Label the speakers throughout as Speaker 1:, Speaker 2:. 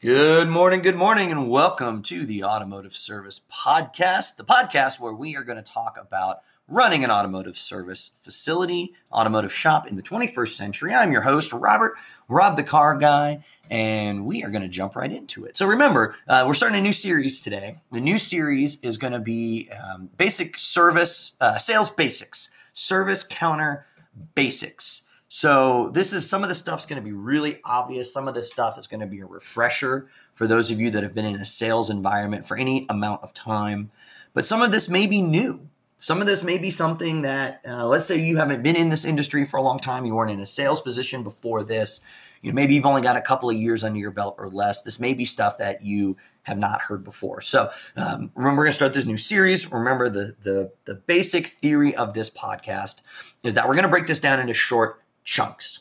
Speaker 1: Good morning, good morning, and welcome to the Automotive Service Podcast, the podcast where we are going to talk about running an automotive service facility, automotive shop in the 21st century. I'm your host, Robert, Rob the Car Guy, and we are going to jump right into it. So remember, uh, we're starting a new series today. The new series is going to be um, basic service, uh, sales basics, service counter basics. So this is some of the stuff's going to be really obvious. Some of this stuff is going to be a refresher for those of you that have been in a sales environment for any amount of time. But some of this may be new. Some of this may be something that, uh, let's say you haven't been in this industry for a long time, you weren't in a sales position before this. You know, maybe you've only got a couple of years under your belt or less. This may be stuff that you have not heard before. So um, remember, we're going to start this new series. Remember, the the the basic theory of this podcast is that we're going to break this down into short chunks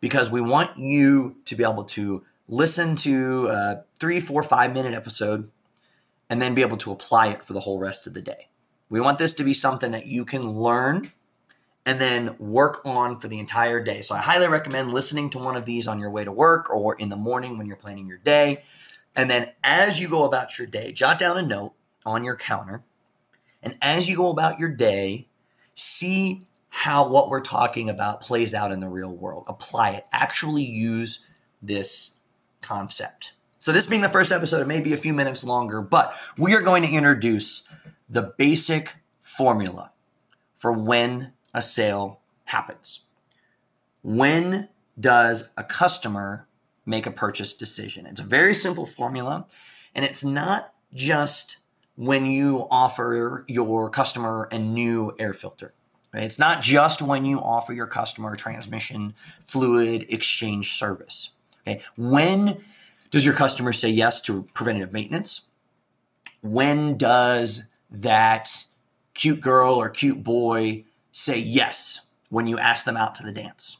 Speaker 1: because we want you to be able to listen to a three, four, five minute episode and then be able to apply it for the whole rest of the day. We want this to be something that you can learn and then work on for the entire day. So I highly recommend listening to one of these on your way to work or in the morning when you're planning your day. And then as you go about your day, jot down a note on your counter. And as you go about your day, see how what we're talking about plays out in the real world. Apply it. Actually use this concept. So, this being the first episode, it may be a few minutes longer, but we are going to introduce the basic formula for when a sale happens. When does a customer make a purchase decision? It's a very simple formula, and it's not just when you offer your customer a new air filter. It's not just when you offer your customer a transmission fluid exchange service. Okay. When does your customer say yes to preventative maintenance? When does that cute girl or cute boy say yes when you ask them out to the dance?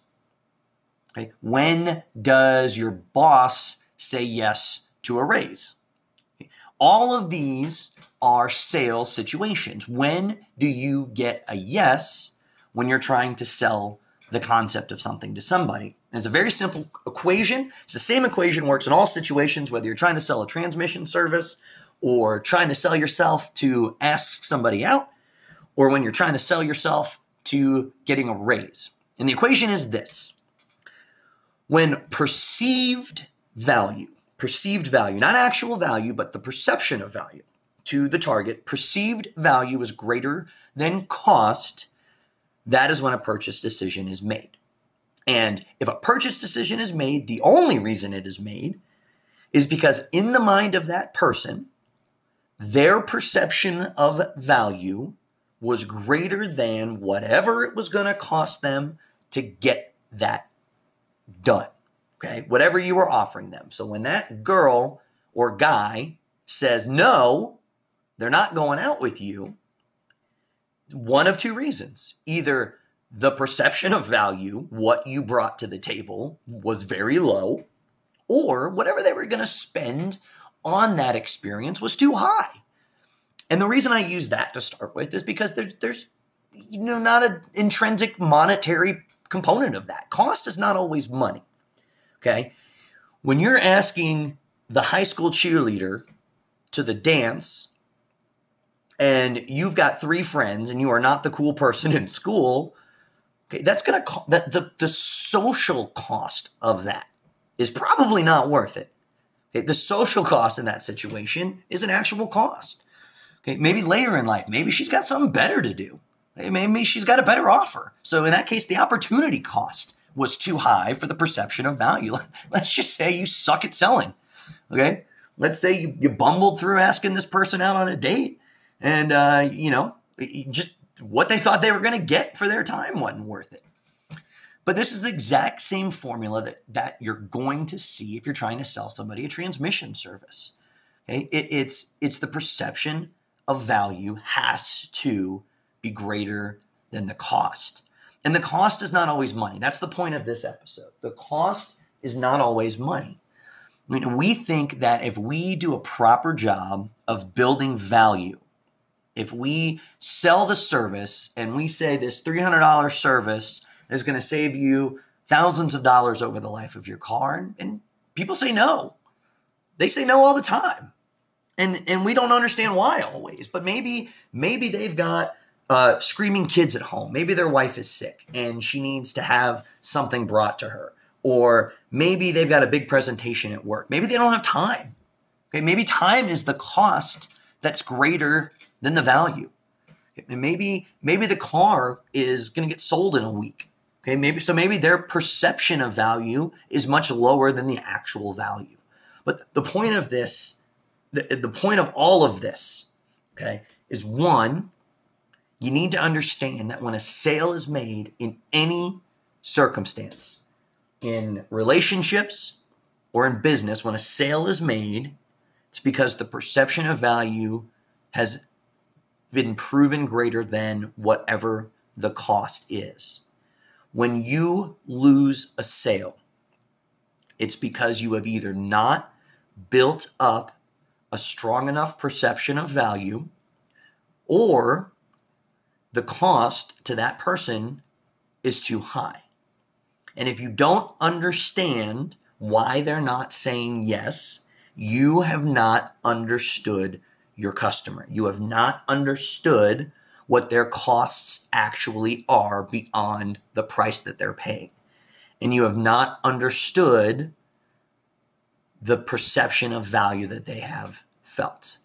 Speaker 1: Okay. When does your boss say yes to a raise? Okay. All of these are sales situations. When do you get a yes when you're trying to sell the concept of something to somebody? And it's a very simple equation. It's the same equation works in all situations, whether you're trying to sell a transmission service or trying to sell yourself to ask somebody out, or when you're trying to sell yourself to getting a raise. And the equation is this when perceived value, perceived value, not actual value, but the perception of value, to the target, perceived value is greater than cost, that is when a purchase decision is made. And if a purchase decision is made, the only reason it is made is because in the mind of that person, their perception of value was greater than whatever it was going to cost them to get that done. Okay. Whatever you were offering them. So when that girl or guy says no, they're not going out with you. One of two reasons. Either the perception of value, what you brought to the table, was very low, or whatever they were going to spend on that experience was too high. And the reason I use that to start with is because there, there's you know not an intrinsic monetary component of that. Cost is not always money. Okay? When you're asking the high school cheerleader to the dance and you've got three friends and you are not the cool person in school, okay, that's going to co- that the the social cost of that is probably not worth it. Okay, the social cost in that situation is an actual cost. Okay, maybe later in life, maybe she's got something better to do. Maybe she's got a better offer. So in that case, the opportunity cost was too high for the perception of value. Let's just say you suck at selling. Okay. Let's say you, you bumbled through asking this person out on a date and uh, you know, just what they thought they were going to get for their time wasn't worth it. But this is the exact same formula that, that you're going to see if you're trying to sell somebody a transmission service. Okay, it, it's it's the perception of value has to be greater than the cost, and the cost is not always money. That's the point of this episode. The cost is not always money. I mean, we think that if we do a proper job of building value if we sell the service and we say this $300 service is going to save you thousands of dollars over the life of your car, and, and people say no, they say no all the time. And and we don't understand why always. But maybe maybe they've got uh, screaming kids at home. Maybe their wife is sick and she needs to have something brought to her. Or maybe they've got a big presentation at work. Maybe they don't have time. Okay, maybe time is the cost that's greater than the value. And maybe maybe the car is going to get sold in a week. Okay, maybe so maybe their perception of value is much lower than the actual value. But the point of this, the, the point of all of this, okay, is one, you need to understand that when a sale is made in any circumstance, in relationships or in business, when a sale is made, it's because the perception of value has been proven greater than whatever the cost is. When you lose a sale, it's because you have either not built up a strong enough perception of value or the cost to that person is too high. And if you don't understand why they're not saying yes, you have not understood your customer. You have not understood what their costs actually are beyond the price that they're paying. And you have not understood the perception of value that they have felt.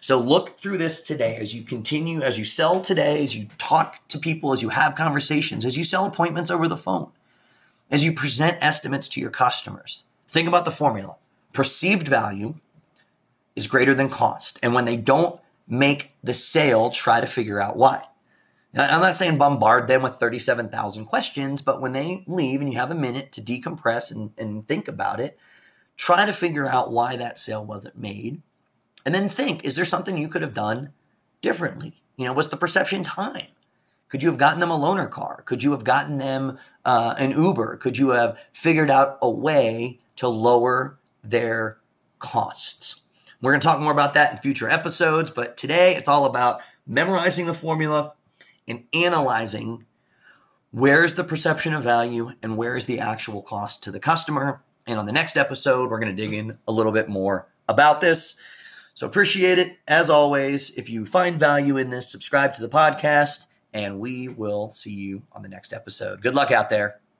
Speaker 1: So look through this today as you continue, as you sell today, as you talk to people, as you have conversations, as you sell appointments over the phone, as you present estimates to your customers. Think about the formula. Perceived value is greater than cost. And when they don't make the sale, try to figure out why. I'm not saying bombard them with 37,000 questions, but when they leave and you have a minute to decompress and, and think about it, try to figure out why that sale wasn't made. And then think is there something you could have done differently? You know, what's the perception time? Could you have gotten them a loaner car? Could you have gotten them uh, an Uber? Could you have figured out a way to lower their costs? We're going to talk more about that in future episodes, but today it's all about memorizing the formula and analyzing where's the perception of value and where is the actual cost to the customer. And on the next episode, we're going to dig in a little bit more about this. So appreciate it. As always, if you find value in this, subscribe to the podcast, and we will see you on the next episode. Good luck out there.